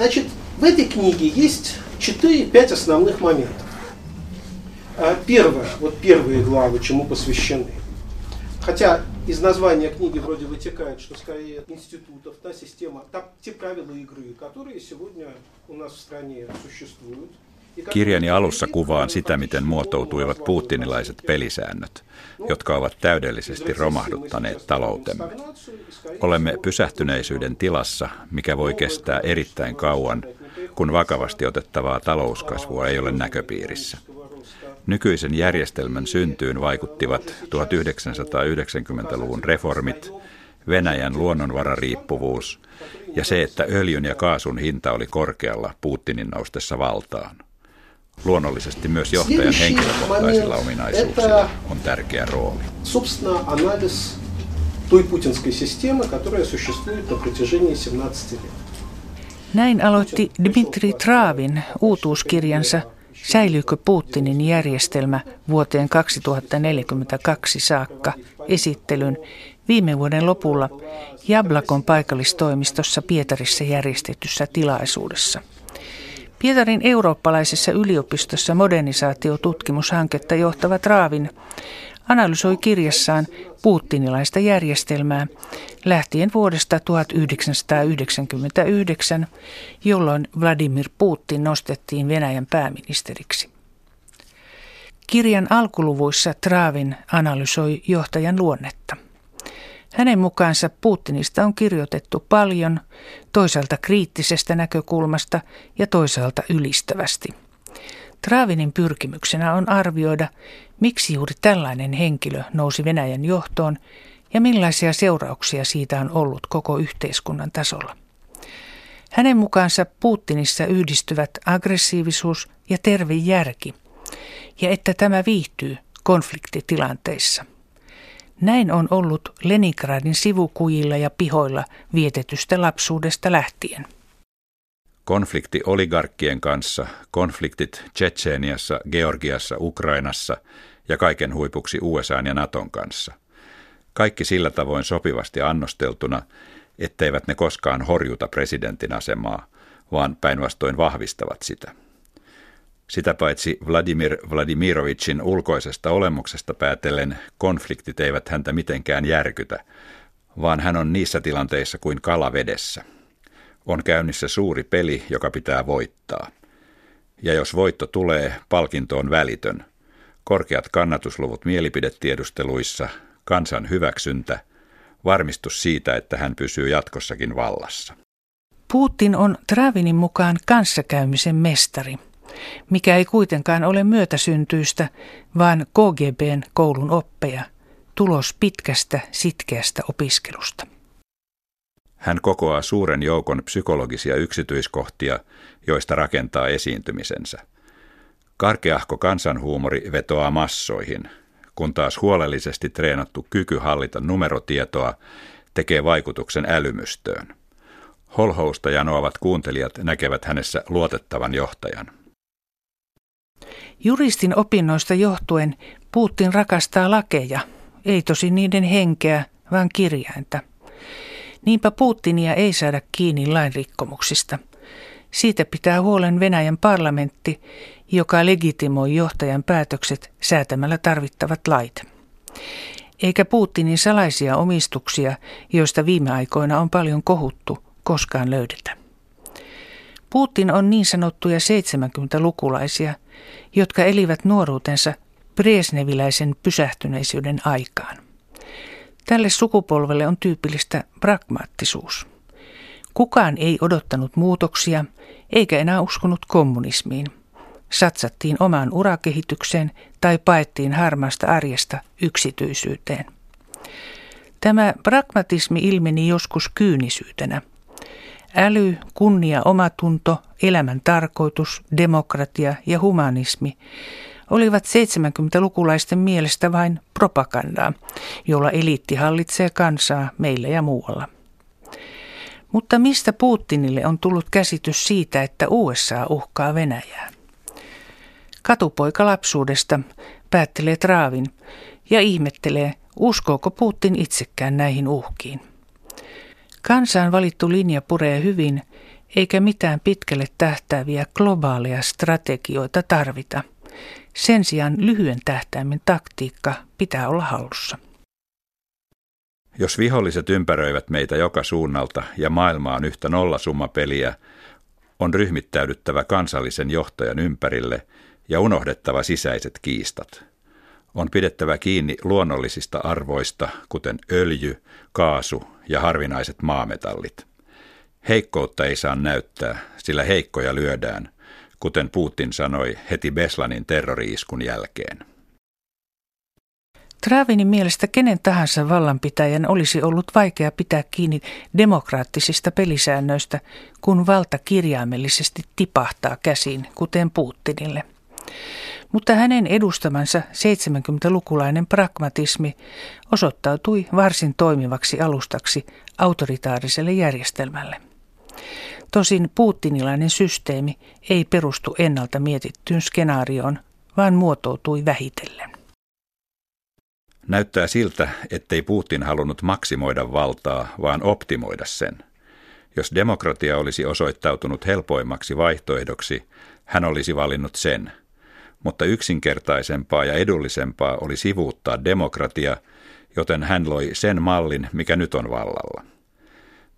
Значит, в этой книге есть 4-5 основных моментов. Первое, вот первые главы, чему посвящены. Хотя из названия книги вроде вытекает, что скорее институтов, та система, та, те правила игры, которые сегодня у нас в стране существуют. Kirjani alussa kuvaan sitä, miten muotoutuivat putinilaiset pelisäännöt, jotka ovat täydellisesti romahduttaneet taloutemme. Olemme pysähtyneisyyden tilassa, mikä voi kestää erittäin kauan, kun vakavasti otettavaa talouskasvua ei ole näköpiirissä. Nykyisen järjestelmän syntyyn vaikuttivat 1990-luvun reformit, Venäjän luonnonvarariippuvuus ja se, että öljyn ja kaasun hinta oli korkealla Putinin noustessa valtaan. Luonnollisesti myös johtajan henkilökohtaisilla ominaisuuksilla on tärkeä rooli. Näin aloitti Dmitri Traavin uutuuskirjansa Säilyykö Putinin järjestelmä vuoteen 2042 saakka esittelyn viime vuoden lopulla Jablakon paikallistoimistossa Pietarissa järjestetyssä tilaisuudessa. Pietarin eurooppalaisessa yliopistossa modernisaatiotutkimushanketta johtava Traavin analysoi kirjassaan puuttinilaista järjestelmää lähtien vuodesta 1999, jolloin Vladimir Putin nostettiin Venäjän pääministeriksi. Kirjan alkuluvuissa Traavin analysoi johtajan luonnetta. Hänen mukaansa Putinista on kirjoitettu paljon, toisaalta kriittisestä näkökulmasta ja toisaalta ylistävästi. Traavinin pyrkimyksenä on arvioida, miksi juuri tällainen henkilö nousi Venäjän johtoon ja millaisia seurauksia siitä on ollut koko yhteiskunnan tasolla. Hänen mukaansa Putinissa yhdistyvät aggressiivisuus ja terve järki, ja että tämä viihtyy konfliktitilanteissa. Näin on ollut Leningradin sivukujilla ja pihoilla vietetystä lapsuudesta lähtien. Konflikti oligarkkien kanssa, konfliktit Tsetseeniassa, Georgiassa, Ukrainassa ja kaiken huipuksi USA ja Naton kanssa. Kaikki sillä tavoin sopivasti annosteltuna, etteivät ne koskaan horjuta presidentin asemaa, vaan päinvastoin vahvistavat sitä. Sitä paitsi Vladimir Vladimirovicin ulkoisesta olemuksesta päätellen konfliktit eivät häntä mitenkään järkytä, vaan hän on niissä tilanteissa kuin kala vedessä. On käynnissä suuri peli, joka pitää voittaa. Ja jos voitto tulee, palkinto on välitön. Korkeat kannatusluvut mielipidetiedusteluissa, kansan hyväksyntä, varmistus siitä, että hän pysyy jatkossakin vallassa. Putin on Travinin mukaan kanssakäymisen mestari – mikä ei kuitenkaan ole myötäsyntyistä, vaan KGBn koulun oppeja, tulos pitkästä, sitkeästä opiskelusta. Hän kokoaa suuren joukon psykologisia yksityiskohtia, joista rakentaa esiintymisensä. Karkeahko kansanhuumori vetoaa massoihin, kun taas huolellisesti treenattu kyky hallita numerotietoa tekee vaikutuksen älymystöön. Holhousta janoavat kuuntelijat näkevät hänessä luotettavan johtajan. Juristin opinnoista johtuen Putin rakastaa lakeja, ei tosi niiden henkeä, vaan kirjainta. Niinpä Putinia ei saada kiinni lainrikkomuksista. Siitä pitää huolen Venäjän parlamentti, joka legitimoi johtajan päätökset säätämällä tarvittavat lait. Eikä Putinin salaisia omistuksia, joista viime aikoina on paljon kohuttu, koskaan löydetä. Putin on niin sanottuja 70-lukulaisia, jotka elivät nuoruutensa Bresneviläisen pysähtyneisyyden aikaan. Tälle sukupolvelle on tyypillistä pragmaattisuus. Kukaan ei odottanut muutoksia eikä enää uskonut kommunismiin. Satsattiin omaan urakehitykseen tai paettiin harmaasta arjesta yksityisyyteen. Tämä pragmatismi ilmeni joskus kyynisyytenä – Äly, kunnia, omatunto, elämän tarkoitus, demokratia ja humanismi olivat 70-lukulaisten mielestä vain propagandaa, jolla eliitti hallitsee kansaa meillä ja muualla. Mutta mistä Putinille on tullut käsitys siitä, että USA uhkaa Venäjää? Katupoika lapsuudesta päättelee Traavin ja ihmettelee, uskooko Putin itsekään näihin uhkiin. Kansaan valittu linja puree hyvin, eikä mitään pitkälle tähtääviä globaaleja strategioita tarvita. Sen sijaan lyhyen tähtäimen taktiikka pitää olla hallussa. Jos viholliset ympäröivät meitä joka suunnalta ja maailma on yhtä nollasummapeliä, on ryhmittäydyttävä kansallisen johtajan ympärille ja unohdettava sisäiset kiistat. On pidettävä kiinni luonnollisista arvoista, kuten öljy, kaasu ja harvinaiset maametallit. Heikkoutta ei saa näyttää, sillä heikkoja lyödään, kuten Putin sanoi heti Beslanin terroriiskun jälkeen. Travinin mielestä kenen tahansa vallanpitäjän olisi ollut vaikea pitää kiinni demokraattisista pelisäännöistä, kun valta kirjaimellisesti tipahtaa käsiin, kuten Putinille. Mutta hänen edustamansa 70-lukulainen pragmatismi osoittautui varsin toimivaksi alustaksi autoritaariselle järjestelmälle. Tosin puuttinilainen systeemi ei perustu ennalta mietittyyn skenaarioon, vaan muotoutui vähitellen. Näyttää siltä, ettei Putin halunnut maksimoida valtaa, vaan optimoida sen. Jos demokratia olisi osoittautunut helpoimmaksi vaihtoehdoksi, hän olisi valinnut sen. Mutta yksinkertaisempaa ja edullisempaa oli sivuuttaa demokratia, joten hän loi sen mallin, mikä nyt on vallalla.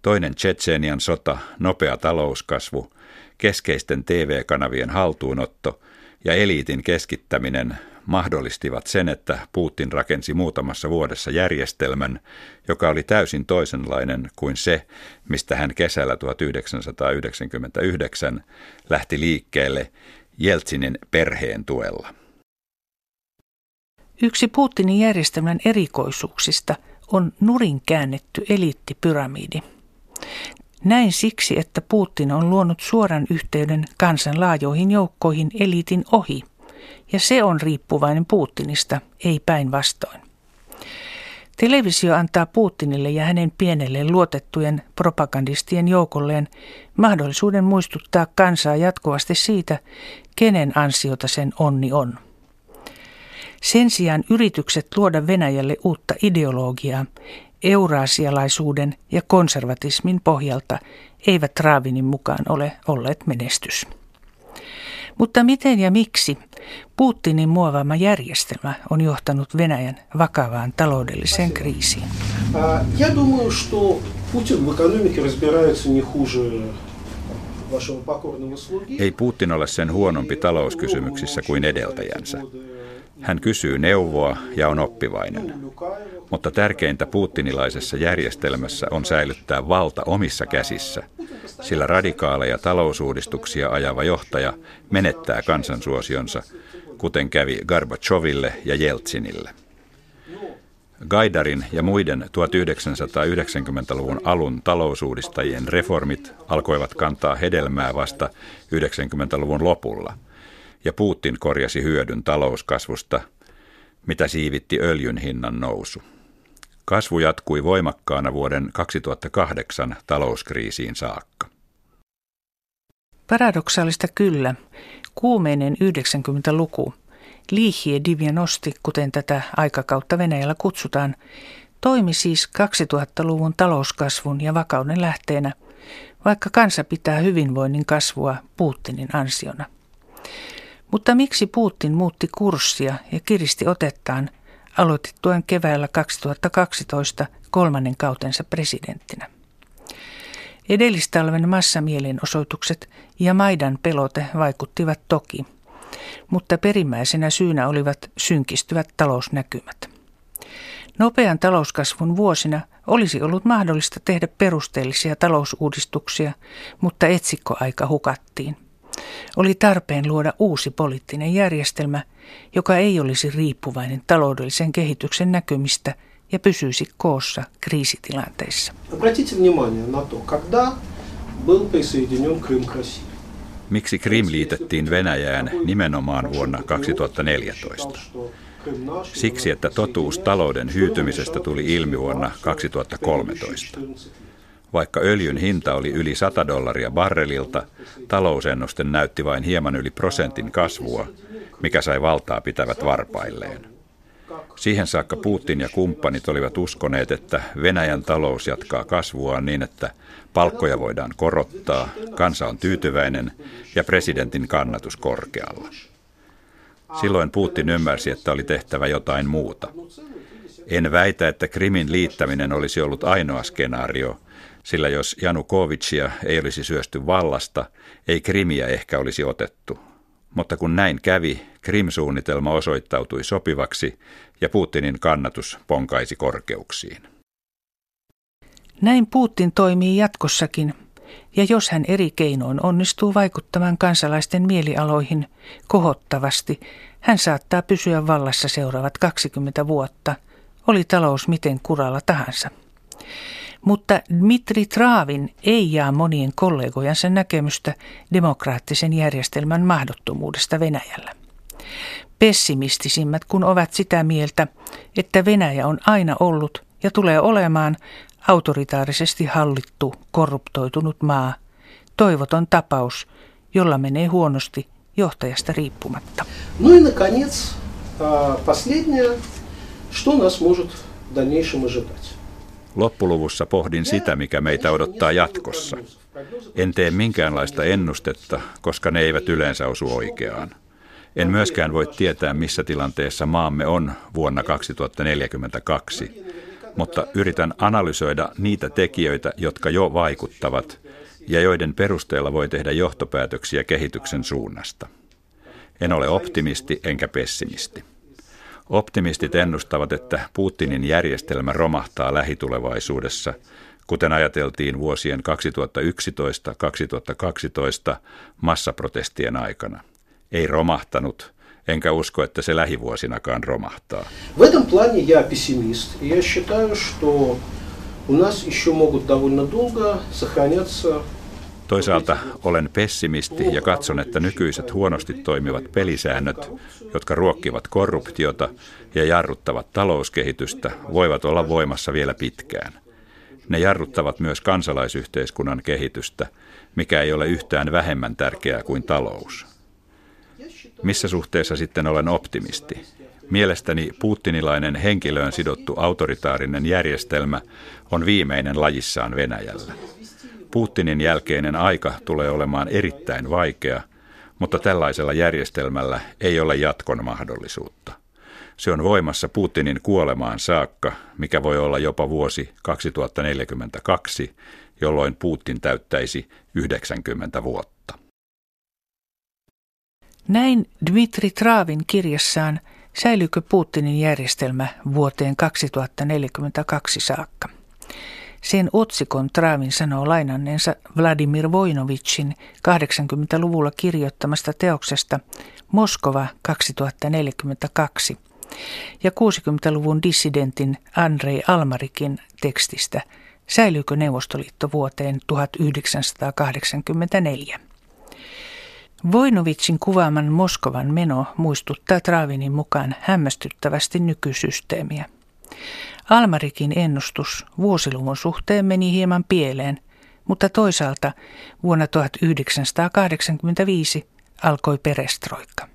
Toinen Tsetseenian sota, nopea talouskasvu, keskeisten TV-kanavien haltuunotto ja eliitin keskittäminen mahdollistivat sen, että Putin rakensi muutamassa vuodessa järjestelmän, joka oli täysin toisenlainen kuin se, mistä hän kesällä 1999 lähti liikkeelle Jeltsinin perheen tuella. Yksi Putinin järjestelmän erikoisuuksista on nurin käännetty eliittipyramidi. Näin siksi, että Putin on luonut suoran yhteyden kansan laajoihin joukkoihin eliitin ohi – ja se on riippuvainen Putinista, ei päinvastoin. Televisio antaa Putinille ja hänen pienelle luotettujen propagandistien joukolleen mahdollisuuden muistuttaa kansaa jatkuvasti siitä, kenen ansiota sen onni on. Sen sijaan yritykset luoda Venäjälle uutta ideologiaa euraasialaisuuden ja konservatismin pohjalta eivät Raavinin mukaan ole olleet menestys. Mutta miten ja miksi Putinin muovaama järjestelmä on johtanut Venäjän vakavaan taloudelliseen kriisiin? Я думаю, что Путин в экономике разбирается не хуже ei Putin ole sen huonompi talouskysymyksissä kuin edeltäjänsä. Hän kysyy neuvoa ja on oppivainen. Mutta tärkeintä putinilaisessa järjestelmässä on säilyttää valta omissa käsissä, sillä radikaaleja talousuudistuksia ajava johtaja menettää kansansuosionsa, kuten kävi Gorbacheville ja Jeltsinille. Gaidarin ja muiden 1990-luvun alun talousuudistajien reformit alkoivat kantaa hedelmää vasta 90-luvun lopulla, ja Putin korjasi hyödyn talouskasvusta, mitä siivitti öljyn hinnan nousu. Kasvu jatkui voimakkaana vuoden 2008 talouskriisiin saakka. Paradoksaalista kyllä, kuumeinen 90-luku, Liihie Divienosti, kuten tätä aikakautta Venäjällä kutsutaan, toimi siis 2000-luvun talouskasvun ja vakauden lähteenä, vaikka kansa pitää hyvinvoinnin kasvua Putinin ansiona. Mutta miksi Putin muutti kurssia ja kiristi otettaan – aloitettuaan keväällä 2012 kolmannen kautensa presidenttinä. Edellistalven massamielenosoitukset ja Maidan pelote vaikuttivat toki, mutta perimmäisenä syynä olivat synkistyvät talousnäkymät. Nopean talouskasvun vuosina olisi ollut mahdollista tehdä perusteellisia talousuudistuksia, mutta etsikkoaika hukattiin. Oli tarpeen luoda uusi poliittinen järjestelmä, joka ei olisi riippuvainen taloudellisen kehityksen näkymistä ja pysyisi koossa kriisitilanteissa. Miksi Krim liitettiin Venäjään nimenomaan vuonna 2014? Siksi, että totuus talouden hyytymisestä tuli ilmi vuonna 2013. Vaikka öljyn hinta oli yli 100 dollaria barrelilta, talousennuste näytti vain hieman yli prosentin kasvua, mikä sai valtaa pitävät varpailleen. Siihen saakka Putin ja kumppanit olivat uskoneet, että Venäjän talous jatkaa kasvuaan niin, että Palkkoja voidaan korottaa, kansa on tyytyväinen ja presidentin kannatus korkealla. Silloin Putin ymmärsi, että oli tehtävä jotain muuta. En väitä, että Krimin liittäminen olisi ollut ainoa skenaario, sillä jos Janukovicia ei olisi syösty vallasta, ei Krimiä ehkä olisi otettu. Mutta kun näin kävi, Krim-suunnitelma osoittautui sopivaksi ja Putinin kannatus ponkaisi korkeuksiin. Näin Putin toimii jatkossakin, ja jos hän eri keinoin onnistuu vaikuttamaan kansalaisten mielialoihin kohottavasti, hän saattaa pysyä vallassa seuraavat 20 vuotta, oli talous miten kuralla tahansa. Mutta Dmitri Traavin ei jaa monien kollegojansa näkemystä demokraattisen järjestelmän mahdottomuudesta Venäjällä. Pessimistisimmät kun ovat sitä mieltä, että Venäjä on aina ollut ja tulee olemaan autoritaarisesti hallittu, korruptoitunut maa, toivoton tapaus, jolla menee huonosti johtajasta riippumatta. Ну и, наконец, последнее, что нас может в дальнейшем ожидать. Loppuluvussa pohdin sitä, mikä meitä odottaa jatkossa. En tee minkäänlaista ennustetta, koska ne eivät yleensä osu oikeaan. En myöskään voi tietää, missä tilanteessa maamme on vuonna 2042, mutta yritän analysoida niitä tekijöitä, jotka jo vaikuttavat ja joiden perusteella voi tehdä johtopäätöksiä kehityksen suunnasta. En ole optimisti enkä pessimisti. Optimistit ennustavat, että Putinin järjestelmä romahtaa lähitulevaisuudessa, kuten ajateltiin vuosien 2011-2012 massaprotestien aikana. Ei romahtanut, enkä usko, että se lähivuosinakaan romahtaa. В этом плане я пессимист. Я считаю, что у нас еще могут довольно долго сохраняться Toisaalta olen pessimisti ja katson, että nykyiset huonosti toimivat pelisäännöt, jotka ruokkivat korruptiota ja jarruttavat talouskehitystä, voivat olla voimassa vielä pitkään. Ne jarruttavat myös kansalaisyhteiskunnan kehitystä, mikä ei ole yhtään vähemmän tärkeää kuin talous. Missä suhteessa sitten olen optimisti? Mielestäni putinilainen henkilöön sidottu autoritaarinen järjestelmä on viimeinen lajissaan Venäjällä. Putinin jälkeinen aika tulee olemaan erittäin vaikea, mutta tällaisella järjestelmällä ei ole jatkon mahdollisuutta. Se on voimassa Putinin kuolemaan saakka, mikä voi olla jopa vuosi 2042, jolloin Putin täyttäisi 90 vuotta. Näin Dmitri Traavin kirjassaan Säilyykö Putinin järjestelmä vuoteen 2042 saakka? Sen otsikon Traavin sanoo lainanneensa Vladimir Voinovicin 80-luvulla kirjoittamasta teoksesta Moskova 2042 ja 60-luvun dissidentin Andrei Almarikin tekstistä Säilyykö Neuvostoliitto vuoteen 1984? Voinovitsin kuvaaman Moskovan meno muistuttaa Traavinin mukaan hämmästyttävästi nykysysteemiä. Almarikin ennustus vuosiluvun suhteen meni hieman pieleen, mutta toisaalta vuonna 1985 alkoi perestroikka.